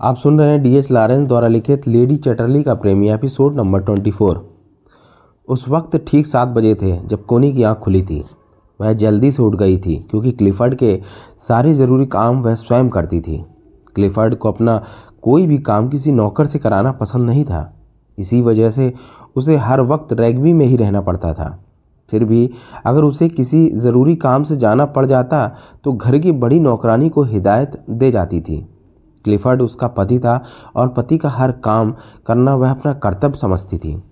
आप सुन रहे हैं डी एच लॉरेंस द्वारा लिखित लेडी चटरली का प्रेमी एपिसोड नंबर ट्वेंटी फोर। उस वक्त ठीक सात बजे थे जब कोनी की आँख खुली थी। वह जल्दी से उठ गई थी क्योंकि क्लिफर्ड के सारे ज़रूरी काम वह स्वयं करती थी। क्लिफर्ड को अपना कोई भी काम किसी नौकर से कराना पसंद नहीं था। इसी वजह से उसे हर वक्त रैगबी में ही रहना पड़ता था। फिर भी अगर उसे किसी ज़रूरी काम से जाना पड़ जाता तो घर की बड़ी नौकरानी को हिदायत दे जाती थी। क्लिफर्ड उसका पति था और पति का हर काम करना वह अपना कर्तव्य समझती थी।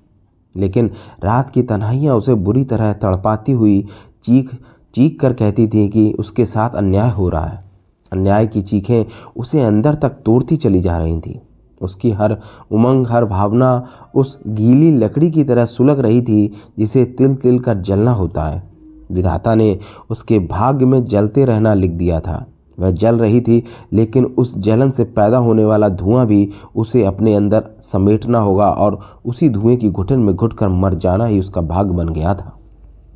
लेकिन रात की तन्हाइयाँ उसे बुरी तरह तड़पाती हुई चीख चीख कर कहती थी कि उसके साथ अन्याय हो रहा है। अन्याय की चीखें उसे अंदर तक तोड़ती चली जा रही थी। उसकी हर उमंग, हर भावना उस गीली लकड़ी की तरह सुलग रही थी जिसे तिल तिल कर जलना होता है। विधाता ने उसके भाग्य में जलते रहना लिख दिया था। वह जल रही थी, लेकिन उस जलन से पैदा होने वाला धुआँ भी उसे अपने अंदर समेटना होगा और उसी धुएँ की घुटन में घुटकर मर जाना ही उसका भाग बन गया था।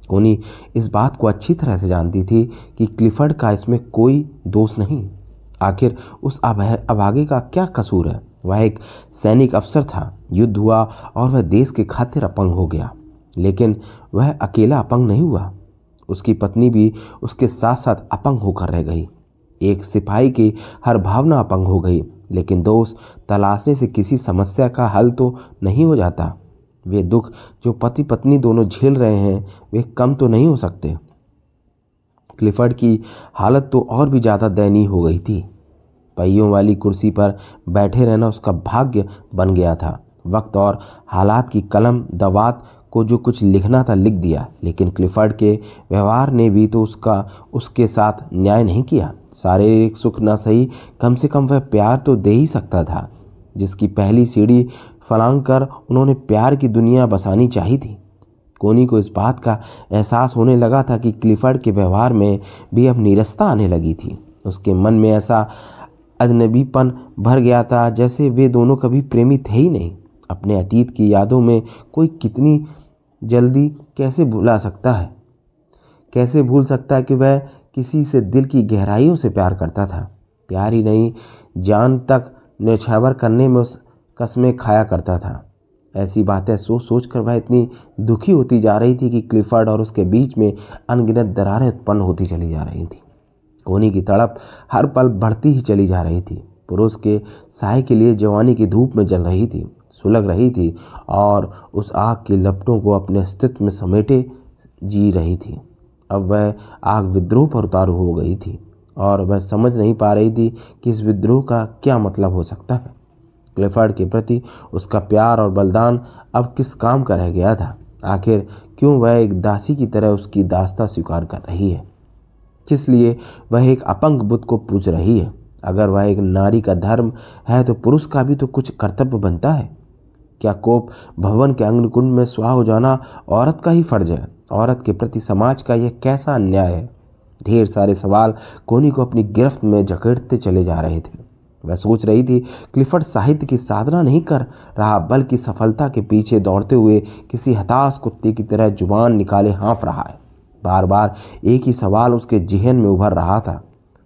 कोनी इस बात को अच्छी तरह से जानती थी कि क्लिफर्ड का इसमें कोई दोष नहीं। आखिर उस अभागे का क्या कसूर है? वह एक सैनिक अफसर था, युद्ध हुआ और वह देश के खातिर अपंग हो गया। लेकिन वह अकेला अपंग नहीं हुआ। उसकी पत्नी भी उसके साथ साथ अपंग होकर रह गई। एक सिपाही की हर भावना अपंग हो गई, लेकिन दोस्त तलाशने से किसी समस्या का हल तो नहीं हो जाता। वे दुख जो पति पत्नी दोनों झेल रहे हैं, वे कम तो नहीं हो सकते। क्लिफर्ड की हालत तो और भी ज़्यादा दयनीय हो गई थी। पहियों वाली कुर्सी पर बैठे रहना उसका भाग्य बन गया था। वक्त और हालात की कलम, दवात को जो कुछ लिखना था लिख दिया, लेकिन क्लिफर्ड के व्यवहार ने भी तो उसका, उसके साथ न्याय नहीं किया। शारीरिक सुख न सही, कम से कम वह प्यार तो दे ही सकता था। जिसकी पहली सीढ़ी फलांग कर उन्होंने प्यार की दुनिया बसानी चाहिए थी। कोनी को इस बात का एहसास होने लगा था कि क्लिफर्ड के व्यवहार में भी अब नीरसता आने लगी थी। उसके मन में ऐसा अजनबीपन भर गया था जैसे वे दोनों कभी प्रेमी थे ही नहीं। अपने अतीत की यादों में कोई कितनी जल्दी कैसे भुला सकता है? कैसे भूल सकता है कि वह किसी से दिल की गहराइयों से प्यार करता था। प्यार ही नहीं, जान तक न्यौछावर करने में उस कस्में खाया करता था। ऐसी बातें सोच सोच कर वह इतनी दुखी होती जा रही थी कि क्लिफर्ड और उसके बीच में अनगिनत दरारें उत्पन्न होती चली जा रही थी। कोनी की तड़प हर पल बढ़ती ही चली जा रही थी। पुरुष के साय के लिए जवानी की धूप में जल रही थी, सुलग रही थी और उस आग की लपटों को अपने अस्तित्व में समेटे जी रही थी। अब वह आग विद्रोह पर उतारू हो गई थी और वह समझ नहीं पा रही थी कि इस विद्रोह का क्या मतलब हो सकता है। क्लिफर्ड के प्रति उसका प्यार और बलिदान अब किस काम का रह गया था? आखिर क्यों वह एक दासी की तरह उसकी दास्ता स्वीकार कर रही है? किस लिए वह एक अपंग बुद्ध को पूछ रही है? अगर वह एक नारी का धर्म है तो पुरुष का भी तो कुछ कर्तव्य बनता है। क्या कोप भवन के अग्निकुंड में स्वाह हो जाना औरत का ही फ़र्ज़ है? औरत के प्रति समाज का यह कैसा अन्याय है? ढेर सारे सवाल कोनी को अपनी गिरफ्त में जकड़ते चले जा रहे थे। वह सोच रही थी, क्लिफर्ड साहित्य की साधना नहीं कर रहा, बल्कि सफलता के पीछे दौड़ते हुए किसी हताश कुत्ते की तरह ज़ुबान निकाले हाँफ रहा है। बार बार एक ही सवाल उसके जहन में उभर रहा था।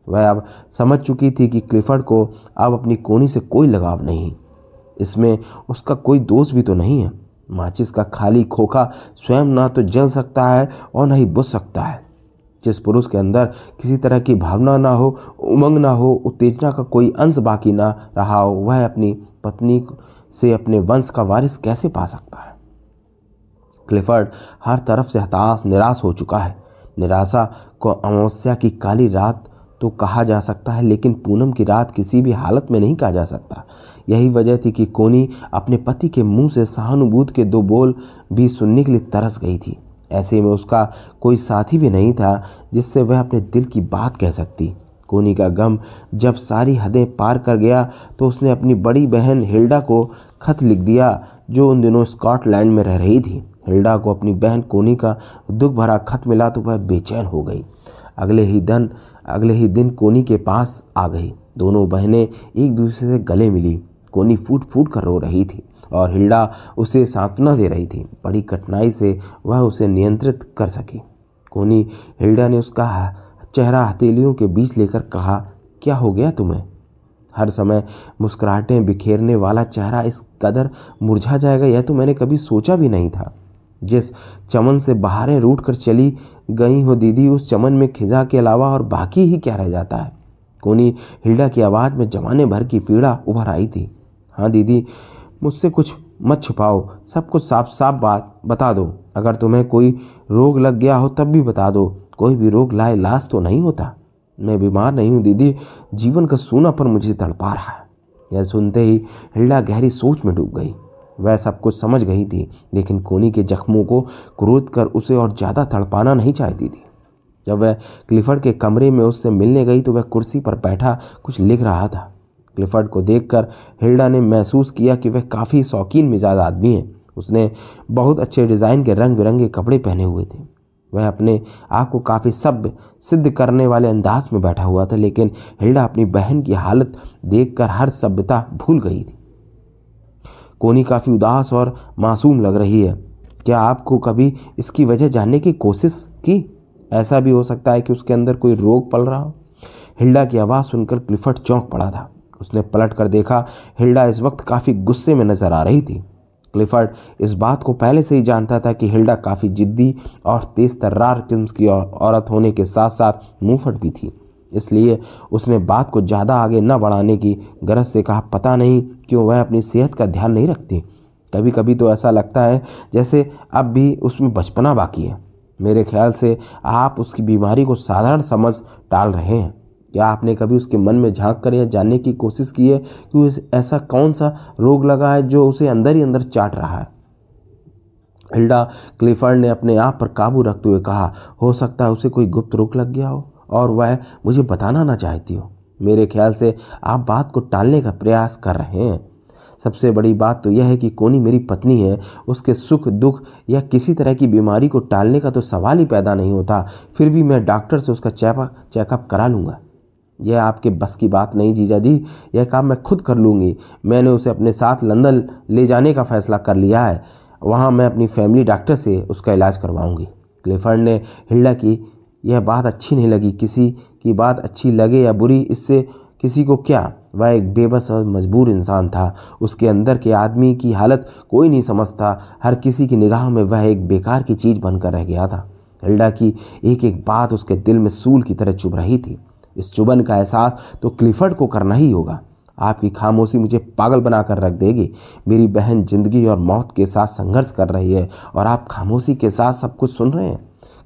वह अब समझ चुकी थी कि क्लिफर्ड को अब अपनी कोनी से कोई लगाव नहीं। इसमें उसका कोई दोष भी तो नहीं है। माचिस का खाली खोखा स्वयं ना तो जल सकता है और न ही बुझ सकता है। जिस पुरुष के अंदर किसी तरह की भावना ना हो, उमंग ना हो, उत्तेजना का कोई अंश बाकी ना रहा हो, वह अपनी पत्नी से अपने वंश का वारिस कैसे पा सकता है? क्लिफर्ड हर तरफ़ से हताश, निराश हो चुका है। निराशा को अमावस्या की काली रात तो कहा जा सकता है, लेकिन पूनम की रात किसी भी हालत में नहीं कहा जा सकता। यही वजह थी कि कोनी अपने पति के मुँह से सहानुभूत के दो बोल भी सुनने के लिए तरस गई थी। ऐसे में उसका कोई साथी भी नहीं था, जिससे वह अपने दिल की बात कह सकती। कोनी का गम जब सारी हदें पार कर गया तो उसने अपनी बड़ी बहन हिल्डा को खत लिख दिया, जो उन दिनों स्कॉटलैंड में रह रही थी। हिल्डा को अपनी बहन कोनी का दुख भरा खत मिला तो वह बेचैन हो गई। अगले ही दिन, अगले ही दिन कोनी के पास आ गई। दोनों बहनें एक दूसरे से गले मिली। कोनी फूट फूट कर रो रही थी और हिल्डा उसे सांत्वना दे रही थी। बड़ी कठिनाई से वह उसे नियंत्रित कर सकी। कोनी, हिल्डा ने उसका चेहरा हथेलियों के बीच लेकर कहा, क्या हो गया तुम्हें? हर समय मुस्कुराहटें बिखेरने वाला चेहरा इस कदर मुरझा जाएगा, यह तो मैंने कभी सोचा भी नहीं था। जिस चमन से बाहरें रूट कर चली गई हो दीदी, उस चमन में खिजा के अलावा और बाकी ही क्या रह जाता है? कोनी हिल्डा की आवाज़ में जमाने भर की पीड़ा उभर आई थी। हाँ दीदी, मुझसे कुछ मत छुपाओ, सब कुछ साफ़ साफ़ बात बता दो। अगर तुम्हें कोई रोग लग गया हो तब भी बता दो। कोई भी रोग लाए लाश तो नहीं होता। मैं बीमार नहीं हूँ दीदी, जीवन का सूना पर मुझे तड़पा रहा है। यह सुनते ही हिल्डा गहरी सोच में डूब गई। वह सब कुछ समझ गई थी, लेकिन कोनी के जख्मों को क्रोध कर उसे और ज़्यादा तड़पाना नहीं चाहती थी। जब वह क्लिफर्ड के कमरे में उससे मिलने गई तो वह कुर्सी पर बैठा कुछ लिख रहा था। क्लिफर्ड को देखकर हिल्डा ने महसूस किया कि वह काफ़ी शौकीन मिजाज आदमी है। उसने बहुत अच्छे डिज़ाइन के रंग बिरंगे कपड़े पहने हुए थे। वह अपने आप को काफ़ी सभ्य, सिद्ध करने वाले अंदाज में बैठा हुआ था, लेकिन हिल्डा अपनी बहन की हालत देखकर हर सभ्यता भूल गई थी। कोनी काफ़ी उदास और मासूम लग रही है। क्या आपको कभी इसकी वजह जानने की कोशिश की? ऐसा भी हो सकता है कि उसके अंदर कोई रोग पल रहा हो। हिल्डा की आवाज़ सुनकर क्लिफर्ड चौंक पड़ा था। उसने पलट कर देखा, हिल्डा इस वक्त काफ़ी गुस्से में नज़र आ रही थी। क्लिफर्ड इस बात को पहले से ही जानता था कि हिल्डा काफ़ी जिद्दी और तेज तर्रार किस्म की औरत होने के साथ साथ मुंहफट भी थी। इसलिए उसने बात को ज़्यादा आगे न बढ़ाने की गरज से कहा, पता नहीं क्यों वह अपनी सेहत का ध्यान नहीं रखती। कभी कभी तो ऐसा लगता है जैसे अब भी उसमें बचपना बाकी है। मेरे ख्याल से आप उसकी बीमारी को साधारण समझ टाल रहे हैं। क्या आपने कभी उसके मन में झाँक कर यह जानने की कोशिश की है कि उसे ऐसा कौन सा रोग लगा है जो उसे अंदर ही अंदर चाट रहा है? हिल्डा क्लिफर्ड ने अपने आप पर काबू रखते हुए कहा, हो सकता है उसे कोई गुप्त रोग लग गया हो। और वह मुझे बताना ना चाहती हो। मेरे ख्याल से आप बात को टालने का प्रयास कर रहे हैं। सबसे बड़ी बात तो यह है कि कोनी मेरी पत्नी है, उसके सुख, दुख या किसी तरह की बीमारी को टालने का तो सवाल ही पैदा नहीं होता। फिर भी मैं डॉक्टर से उसका चेकअप चेकअप करा लूँगा। यह आपके बस की बात नहीं, जीजा जी। यह काम मैं खुद कर लूँगी। मैंने उसे अपने साथ लंदन ले जाने का फ़ैसला कर लिया है। वहाँ मैं अपनी फैमिली डॉक्टर से उसका इलाज करवाऊँगी। क्लिफर्ड ने हिल्डा की यह बात अच्छी नहीं लगी। किसी की बात अच्छी लगे या बुरी, इससे किसी को क्या? वह एक बेबस और मजबूर इंसान था। उसके अंदर के आदमी की हालत कोई नहीं समझता। हर किसी की निगाह में वह एक बेकार की चीज़ बनकर रह गया था। हिल्डा की एक एक बात उसके दिल में सूल की तरह चुभ रही थी। इस चुबन का एहसास तो क्लिफर्ड को करना ही होगा। आपकी खामोशी मुझे पागल बनाकर रख देगी। मेरी बहन ज़िंदगी और मौत के साथ संघर्ष कर रही है और आप खामोशी के साथ सब कुछ सुन रहे हैं।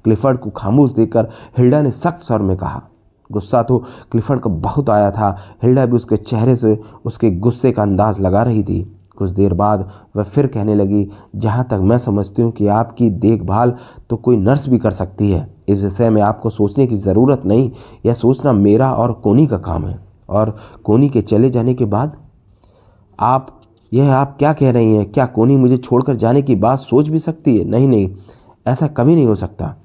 क्लिफर्ड को खामोश देकर हिल्डा ने सख्त स्वर में कहा, गुस्सा तो क्लिफर्ड को बहुत आया था। हिल्डा भी उसके चेहरे से उसके गुस्से का अंदाज लगा रही थी। कुछ देर बाद वह फिर कहने लगी, जहाँ तक मैं समझती हूँ कि आपकी देखभाल तो कोई नर्स भी कर सकती है। इस विषय में आपको सोचने की ज़रूरत नहीं, यह सोचना मेरा और कोनी का काम है। और कोनी के चले जाने के बाद? आप, यह आप क्या कह रही हैं? क्या कोनी मुझे छोड़कर जाने की बात सोच भी सकती है? नहीं नहीं, ऐसा कभी नहीं हो सकता।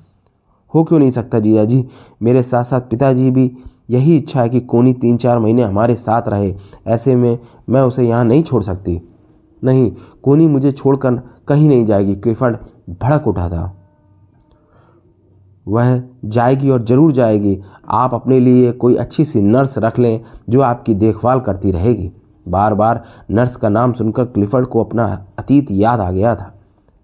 हो क्यों नहीं सकता जीजा जी? मेरे साथ साथ पिताजी भी यही इच्छा है कि कोनी तीन चार महीने हमारे साथ रहे। ऐसे में मैं उसे यहाँ नहीं छोड़ सकती। नहीं, कोनी मुझे छोड़कर कहीं नहीं जाएगी। क्लिफर्ड भड़क उठा था। वह जाएगी और ज़रूर जाएगी। आप अपने लिए कोई अच्छी सी नर्स रख लें जो आपकी देखभाल करती रहेगी। बार बार नर्स का नाम सुनकर क्लिफर्ड को अपना अतीत याद आ गया था।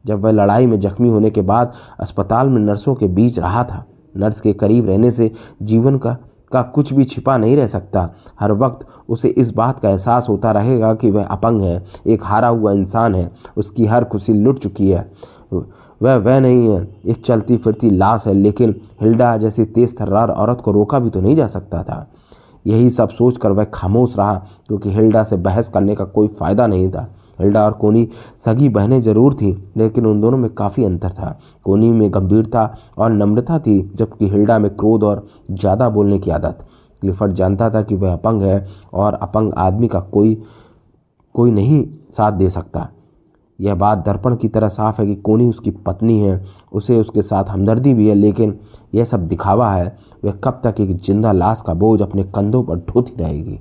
जब वह लड़ाई में जख्मी होने के बाद अस्पताल में नर्सों के बीच रहा था। नर्स के करीब रहने से जीवन का का कुछ भी छिपा नहीं रह सकता। हर वक्त उसे इस बात का एहसास होता रहेगा कि वह अपंग है, एक हारा हुआ इंसान है, उसकी हर खुशी लुट चुकी है। वह वह नहीं है, एक चलती फिरती लाश है, लेकिन हिल्डा जैसी तेज थर्रार औरत को रोका भी तो नहीं जा सकता था। यही सब सोचकर वह खामोश रहा, क्योंकि हिल्डा से बहस करने का कोई फ़ायदा नहीं था। हिल्डा और कोनी सगी बहनें ज़रूर थीं, लेकिन उन दोनों में काफ़ी अंतर था। कोनी में गंभीरता और नम्रता थी, जबकि हिल्डा में क्रोध और ज़्यादा बोलने की आदत। क्लिफर्ड जानता था कि वह अपंग है और अपंग आदमी का कोई कोई नहीं साथ दे सकता। यह बात दर्पण की तरह साफ़ है कि कोनी उसकी पत्नी है, उसे उसके साथ हमदर्दी भी है, लेकिन यह सब दिखावा है, वह कब तक एक ज़िंदा लाश का बोझ अपने कंधों पर ढोती रहेगी।